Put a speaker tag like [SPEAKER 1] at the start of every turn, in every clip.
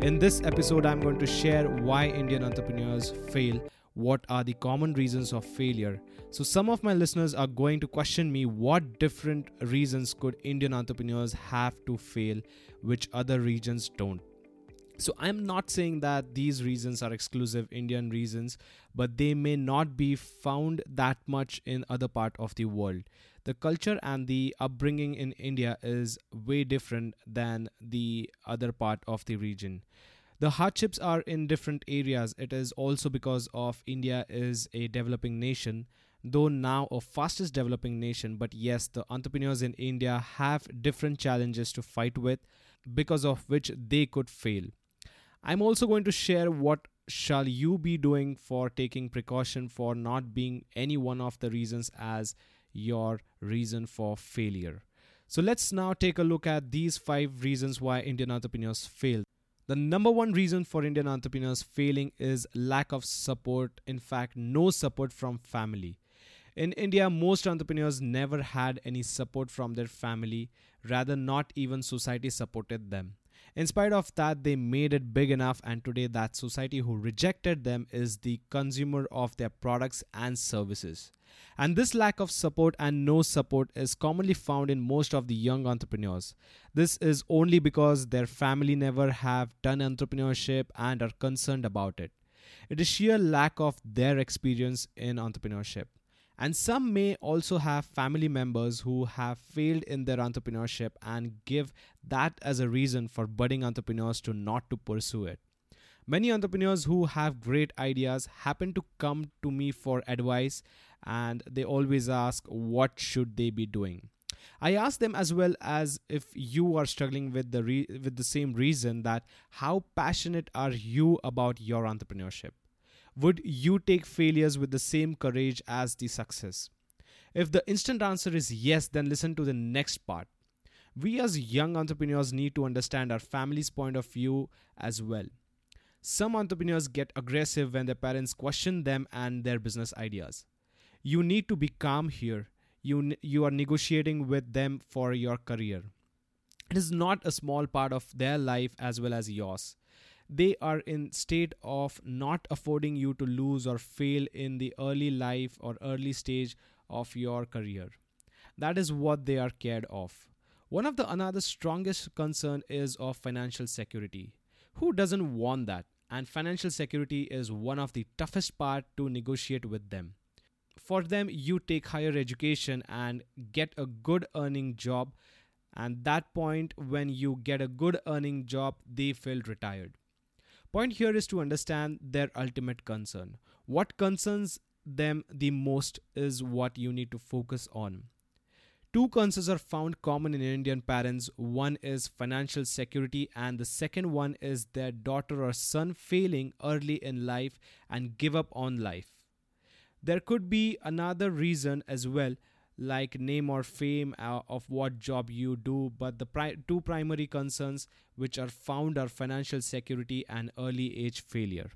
[SPEAKER 1] In this episode I'm going to share why Indian entrepreneurs fail, what are the common reasons of failure. So some of my listeners are going to question me what different reasons could Indian entrepreneurs have to fail which other regions don't. So I'm not saying that these reasons are exclusive Indian reasons, but they may not be found that much in other part of the world. The culture and the upbringing in India is way different than the other part of the region. The hardships are in different areas. It is also because of India is a developing nation, though now a fastest developing nation, but yes, the entrepreneurs in India have different challenges to fight with because of which they could fail. I'm also going to share what shall you be doing for taking precaution for not being any one of the reasons as your reason for failure. So let's now take a look at these 5 reasons why Indian entrepreneurs fail. The number one reason for Indian entrepreneurs failing is lack of support, in fact no support from family. In India, most entrepreneurs never had any support from their family, rather, not even society supported them. In spite of that, they made it big enough, and today, that society who rejected them is the consumer of their products and services. And this lack of support and no support is commonly found in most of the young entrepreneurs. This is only because their family never have done entrepreneurship and are concerned about it. It is sheer lack of their experience in entrepreneurship. And some may also have family members who have failed in their entrepreneurship and give that as a reason for budding entrepreneurs to not to pursue it. Many entrepreneurs who have great ideas happen to come to me for advice and they always ask what should they be doing. I ask them as well as if you are struggling with the re- with the same reason that how passionate are you about your entrepreneurship? Would you take failures with the same courage as the success? If the instant answer is yes, then listen to the next part. We as young entrepreneurs need to understand our family's point of view as well. Some entrepreneurs get aggressive when their parents question them and their business ideas. You need to be calm here. You, you are negotiating with them for your career. It is not a small part of their life as well as yours they are in state of not affording you to lose or fail in the early life or early stage of your career. That is what they are cared of. One of the another strongest concern is of financial security. Who doesn't want that? And financial security is one of the toughest part to negotiate with them. For them you take higher education and get a good earning job. And that point when you get a good earning job they feel retired Point here is to understand their ultimate concern. What concerns them the most is what you need to focus on. Two concerns are found common in Indian parents. One is financial security, and the second one is their daughter or son failing early in life and give up on life. There could be another reason as well, like name or fame uh, of what job you do but the pri- two primary concerns which are found are financial security and early age failure.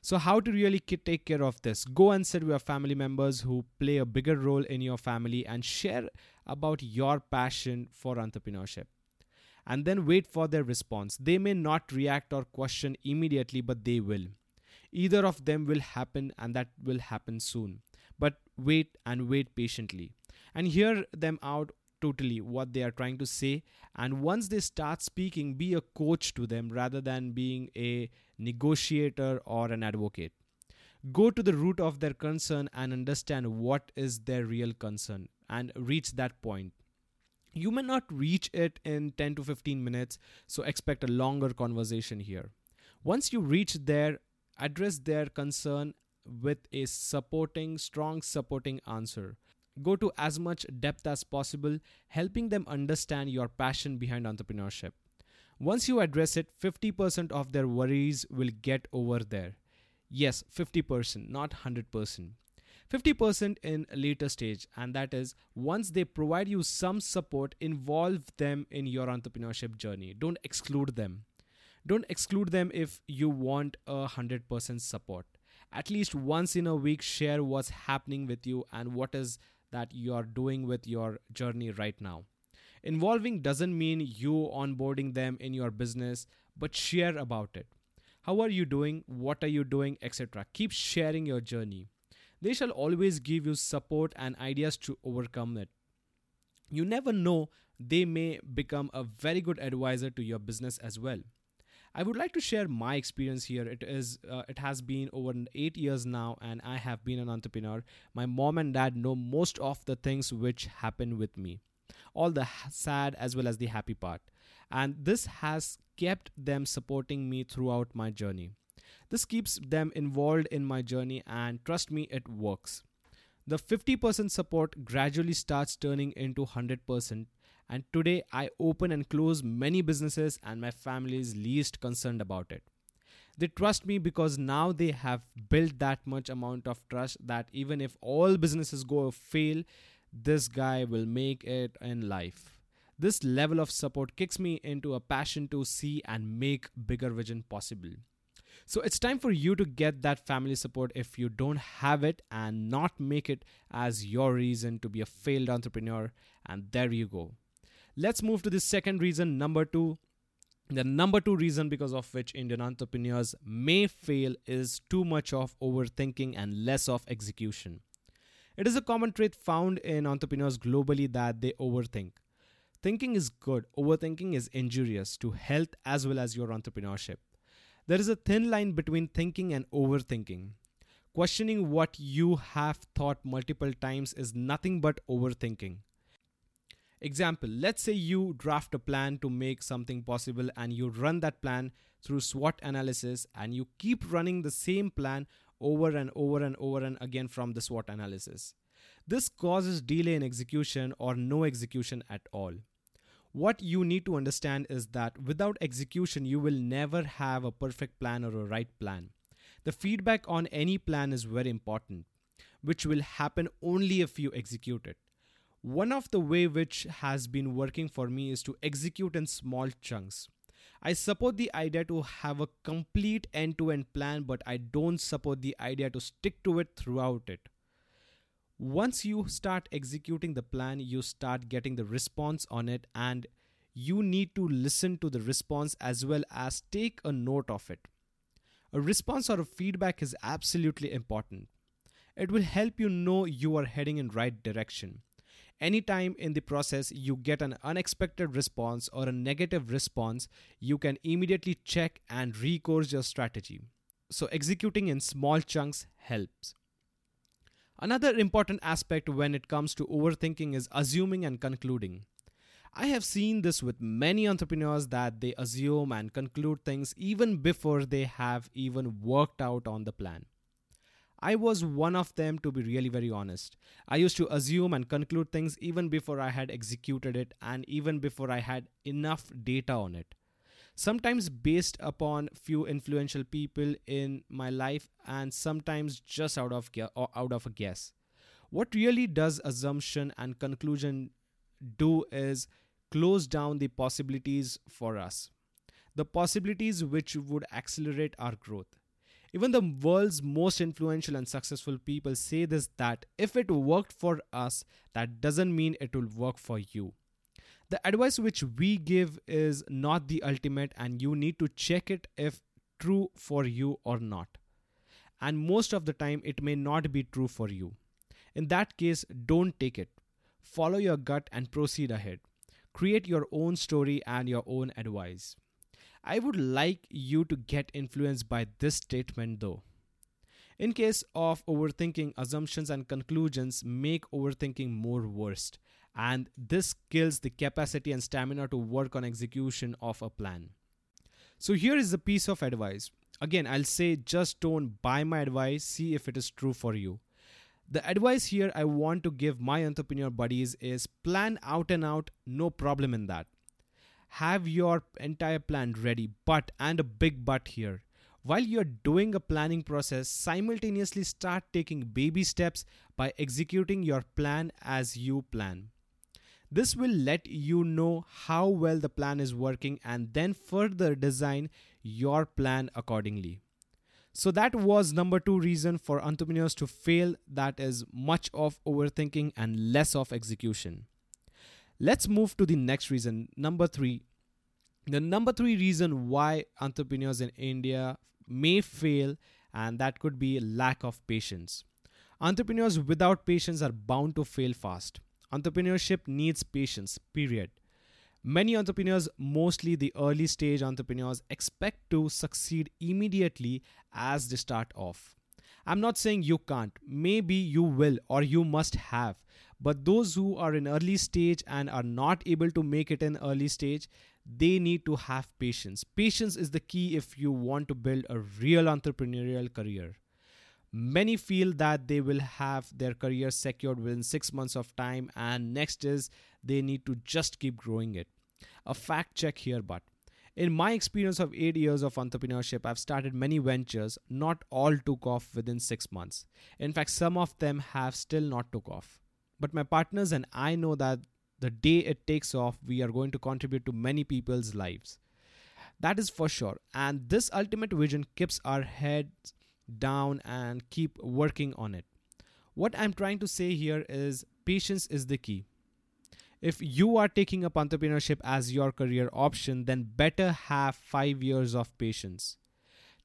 [SPEAKER 1] So how to really take care of this? Go and sit with your family members who play a bigger role in your family and share about your passion for entrepreneurship. And then wait for their response. They may not react or question immediately but they will. Either of them will happen and that will happen soon. But wait and wait patiently and hear them out totally what they are trying to say. And once they start speaking be a coach to them rather than being a negotiator or an advocate. Go to the root of their concern and understand what is their real concern and reach that point. You may not reach it in 10 to 15 minutes so expect a longer conversation here. Once you reach there address their concern with a supporting strong supporting answer Go to as much depth as possible, helping them understand your passion behind entrepreneurship. Once you address it, 50% of their worries will get over there. Yes, 50%, not 100%. 50% in later stage, and that is once they provide you some support, involve them in your entrepreneurship journey. Don't exclude them. Don't exclude them if you want a 100% support. At least once in a week, share what's happening with you and what is that you are doing with your journey right now. Involving doesn't mean you onboarding them in your business, but share about it. How are you doing? What are you doing? Etc. Keep sharing your journey. They shall always give you support and ideas to overcome it. You never know, they may become a very good advisor to your business as well. I would like to share my experience here. It is uh, it has been over 8 years now and I have been an entrepreneur. My mom and dad know most of the things which happen with me. All the sad as well as the happy part. And this has kept them supporting me throughout my journey. This keeps them involved in my journey and trust me it works. The 50% support gradually starts turning into 100% and today I open and close many businesses and my family is least concerned about it. They trust me because now they have built that much amount of trust that even if all businesses go fail, this guy will make it in life. This level of support kicks me into a passion to see and make bigger vision possible. So it's time for you to get that family support if you don't have it and not make it as your reason to be a failed entrepreneur. And there you go. Let's move to the second reason, number two. The number two reason because of which Indian entrepreneurs may fail is too much of overthinking and less of execution. It is a common trait found in entrepreneurs globally that they overthink. Thinking is good, overthinking is injurious to health as well as your entrepreneurship. There is a thin line between thinking and overthinking. Questioning what you have thought multiple times is nothing but overthinking. Example, let's say you draft a plan to make something possible and you run that plan through SWOT analysis and you keep running the same plan over and over and over and again from the SWOT analysis. This causes delay in execution or no execution at all. What you need to understand is that without execution, you will never have a perfect plan or a right plan. The feedback on any plan is very important, which will happen only if you execute it. One of the way which has been working for me is to execute in small chunks. I support the idea to have a complete end to end plan, but I don't support the idea to stick to it throughout it. Once you start executing the plan, you start getting the response on it, and you need to listen to the response as well as take a note of it. A response or a feedback is absolutely important. It will help you know you are heading in right direction anytime in the process you get an unexpected response or a negative response, you can immediately check and recourse your strategy. So, executing in small chunks helps. Another important aspect when it comes to overthinking is assuming and concluding. I have seen this with many entrepreneurs that they assume and conclude things even before they have even worked out on the plan. I was one of them, to be really very honest. I used to assume and conclude things even before I had executed it and even before I had enough data on it. Sometimes based upon few influential people in my life and sometimes just out of out of a guess. What really does assumption and conclusion do is close down the possibilities for us. The possibilities which would accelerate our growth even the world's most influential and successful people say this that if it worked for us, that doesn't mean it will work for you. The advice which we give is not the ultimate, and you need to check it if true for you or not. And most of the time, it may not be true for you. In that case, don't take it. Follow your gut and proceed ahead. Create your own story and your own advice. I would like you to get influenced by this statement though. In case of overthinking, assumptions and conclusions make overthinking more worst, and this kills the capacity and stamina to work on execution of a plan. So here is a piece of advice. Again, I'll say just don't buy my advice, see if it is true for you. The advice here I want to give my entrepreneur buddies is plan out and out, no problem in that have your entire plan ready but and a big but here. While you're doing a planning process simultaneously start taking baby steps by executing your plan as you plan. This will let you know how well the plan is working and then further design your plan accordingly. So that was number 2 reason for entrepreneurs to fail. That is much of overthinking and less of execution. Let's move to the next reason, number 3. The number 3 reason why entrepreneurs in India may fail and that could be lack of patience. Entrepreneurs without patience are bound to fail fast. Entrepreneurship needs patience, period. Many entrepreneurs, mostly the early stage entrepreneurs, expect to succeed immediately as they start off. I'm not saying you can't, maybe you will or you must have, but those who are in early stage and are not able to make it in early stage, they need to have patience. Patience is the key if you want to build a real entrepreneurial career. Many feel that they will have their career secured within six months of time, and next is they need to just keep growing it. A fact check here, but in my experience of eight years of entrepreneurship, I've started many ventures. Not all took off within six months. In fact, some of them have still not took off. But my partners and I know that the day it takes off, we are going to contribute to many people's lives. That is for sure. And this ultimate vision keeps our heads down and keep working on it. What I'm trying to say here is patience is the key. If you are taking up entrepreneurship as your career option, then better have five years of patience.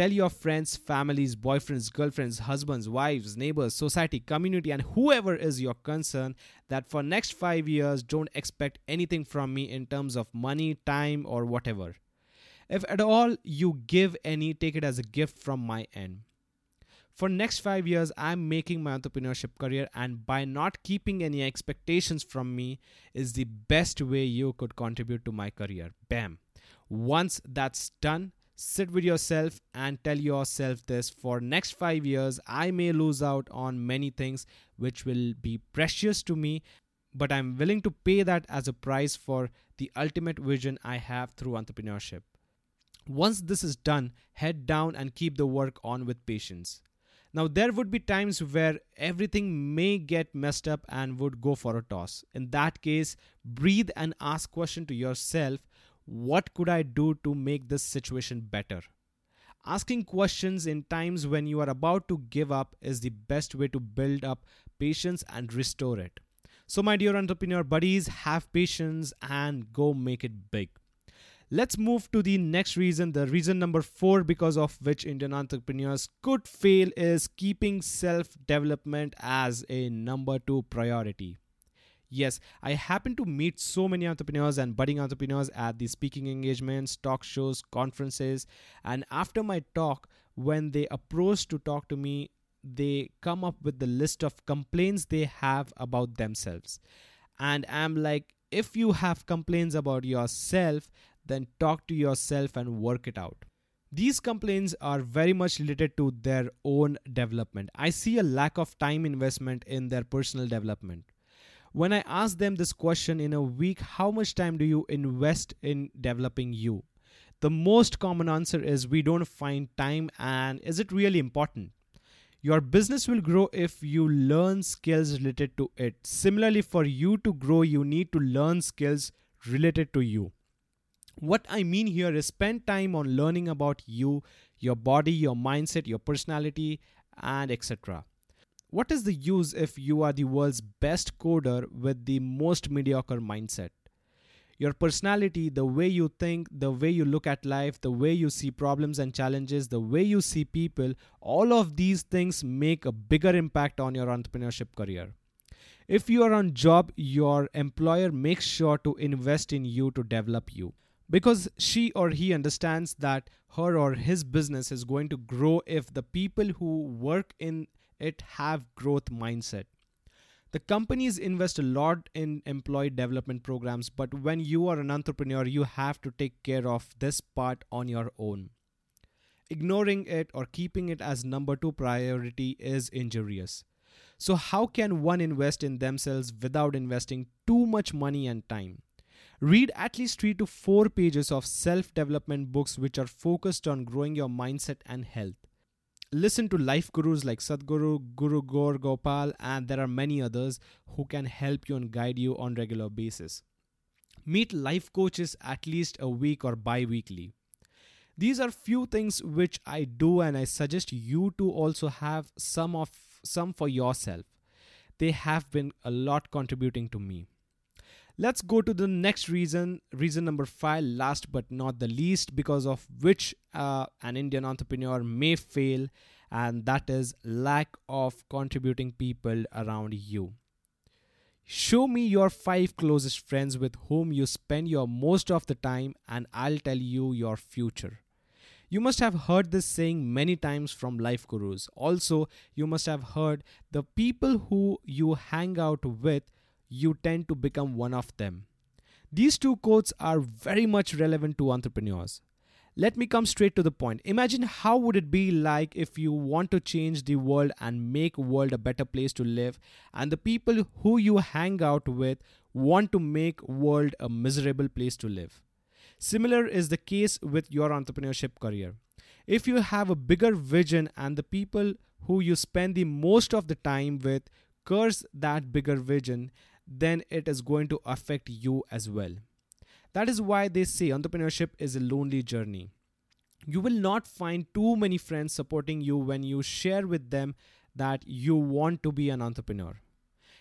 [SPEAKER 1] Tell your friends, families, boyfriends, girlfriends, husbands, wives, neighbors, society, community, and whoever is your concern that for next five years, don't expect anything from me in terms of money, time, or whatever. If at all you give any, take it as a gift from my end. For next 5 years i'm making my entrepreneurship career and by not keeping any expectations from me is the best way you could contribute to my career. Bam. Once that's done sit with yourself and tell yourself this for next 5 years i may lose out on many things which will be precious to me but i'm willing to pay that as a price for the ultimate vision i have through entrepreneurship once this is done head down and keep the work on with patience now, there would be times where everything may get messed up and would go for a toss. In that case, breathe and ask question to yourself, what could I do to make this situation better? Asking questions in times when you are about to give up is the best way to build up patience and restore it. So, my dear entrepreneur buddies, have patience and go make it big. Let's move to the next reason. The reason number four, because of which Indian entrepreneurs could fail, is keeping self development as a number two priority. Yes, I happen to meet so many entrepreneurs and budding entrepreneurs at the speaking engagements, talk shows, conferences, and after my talk, when they approach to talk to me, they come up with the list of complaints they have about themselves. And I'm like, if you have complaints about yourself, then talk to yourself and work it out. These complaints are very much related to their own development. I see a lack of time investment in their personal development. When I ask them this question in a week, how much time do you invest in developing you? The most common answer is we don't find time, and is it really important? Your business will grow if you learn skills related to it. Similarly, for you to grow, you need to learn skills related to you. What I mean here is spend time on learning about you, your body, your mindset, your personality, and etc. What is the use if you are the world's best coder with the most mediocre mindset? Your personality, the way you think, the way you look at life, the way you see problems and challenges, the way you see people, all of these things make a bigger impact on your entrepreneurship career. If you are on job, your employer makes sure to invest in you to develop you because she or he understands that her or his business is going to grow if the people who work in it have growth mindset. The companies invest a lot in employee development programs but when you are an entrepreneur you have to take care of this part on your own. Ignoring it or keeping it as number 2 priority is injurious. So how can one invest in themselves without investing too much money and time? Read at least 3 to 4 pages of self development books which are focused on growing your mindset and health. Listen to life gurus like Sadhguru, Guru Gaur Gopal, and there are many others who can help you and guide you on regular basis. Meet life coaches at least a week or bi-weekly. These are few things which I do and I suggest you to also have some of some for yourself. They have been a lot contributing to me. Let's go to the next reason, reason number 5 last but not the least because of which uh, an Indian entrepreneur may fail and that is lack of contributing people around you. Show me your five closest friends with whom you spend your most of the time, and I'll tell you your future. You must have heard this saying many times from life gurus. Also, you must have heard the people who you hang out with, you tend to become one of them. These two quotes are very much relevant to entrepreneurs. Let me come straight to the point. Imagine how would it be like if you want to change the world and make world a better place to live and the people who you hang out with want to make world a miserable place to live. Similar is the case with your entrepreneurship career. If you have a bigger vision and the people who you spend the most of the time with curse that bigger vision then it is going to affect you as well that is why they say entrepreneurship is a lonely journey. You will not find too many friends supporting you when you share with them that you want to be an entrepreneur.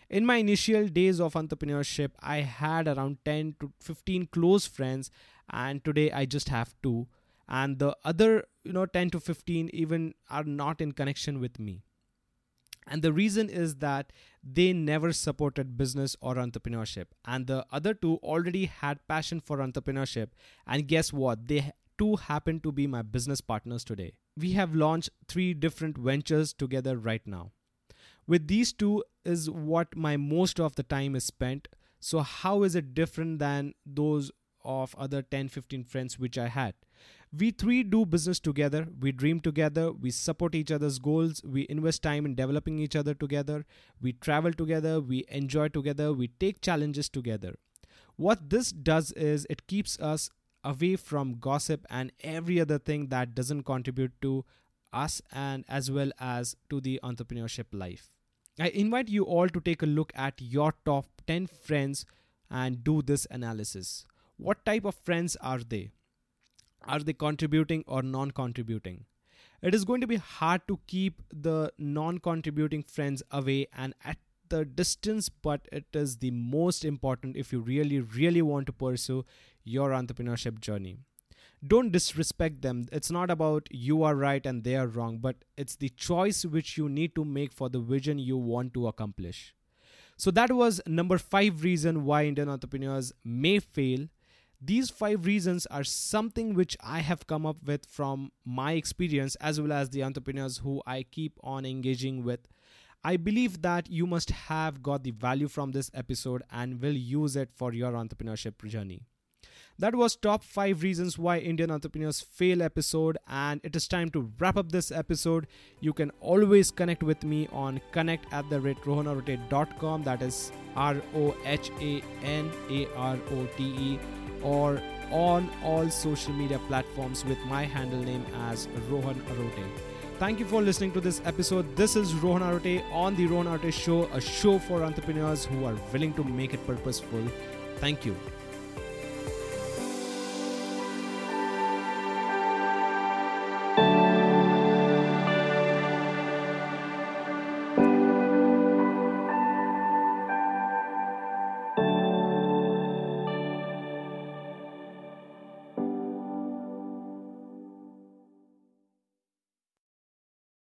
[SPEAKER 1] In my initial days of entrepreneurship, I had around 10 to 15 close friends, and today I just have two. And the other, you know, 10 to 15 even are not in connection with me. And the reason is that they never supported business or entrepreneurship. And the other two already had passion for entrepreneurship. And guess what? They too happen to be my business partners today. We have launched three different ventures together right now. With these two is what my most of the time is spent. So how is it different than those of other 10 15 friends which I had? We three do business together, we dream together, we support each other's goals, we invest time in developing each other together, we travel together, we enjoy together, we take challenges together. What this does is it keeps us away from gossip and every other thing that doesn't contribute to us and as well as to the entrepreneurship life. I invite you all to take a look at your top 10 friends and do this analysis. What type of friends are they? Are they contributing or non contributing? It is going to be hard to keep the non contributing friends away and at the distance, but it is the most important if you really, really want to pursue your entrepreneurship journey. Don't disrespect them. It's not about you are right and they are wrong, but it's the choice which you need to make for the vision you want to accomplish. So that was number five reason why Indian entrepreneurs may fail these five reasons are something which I have come up with from my experience as well as the entrepreneurs who I keep on engaging with. I believe that you must have got the value from this episode and will use it for your entrepreneurship journey. That was top 5 reasons why Indian entrepreneurs fail episode and it is time to wrap up this episode. You can always connect with me on connect at the rate rohanarote.com that is R O H A N A R O T E or on all social media platforms with my handle name as Rohan Arote. Thank you for listening to this episode. This is Rohan Arote on the Rohan Arote Show, a show for entrepreneurs who are willing to make it purposeful. Thank you.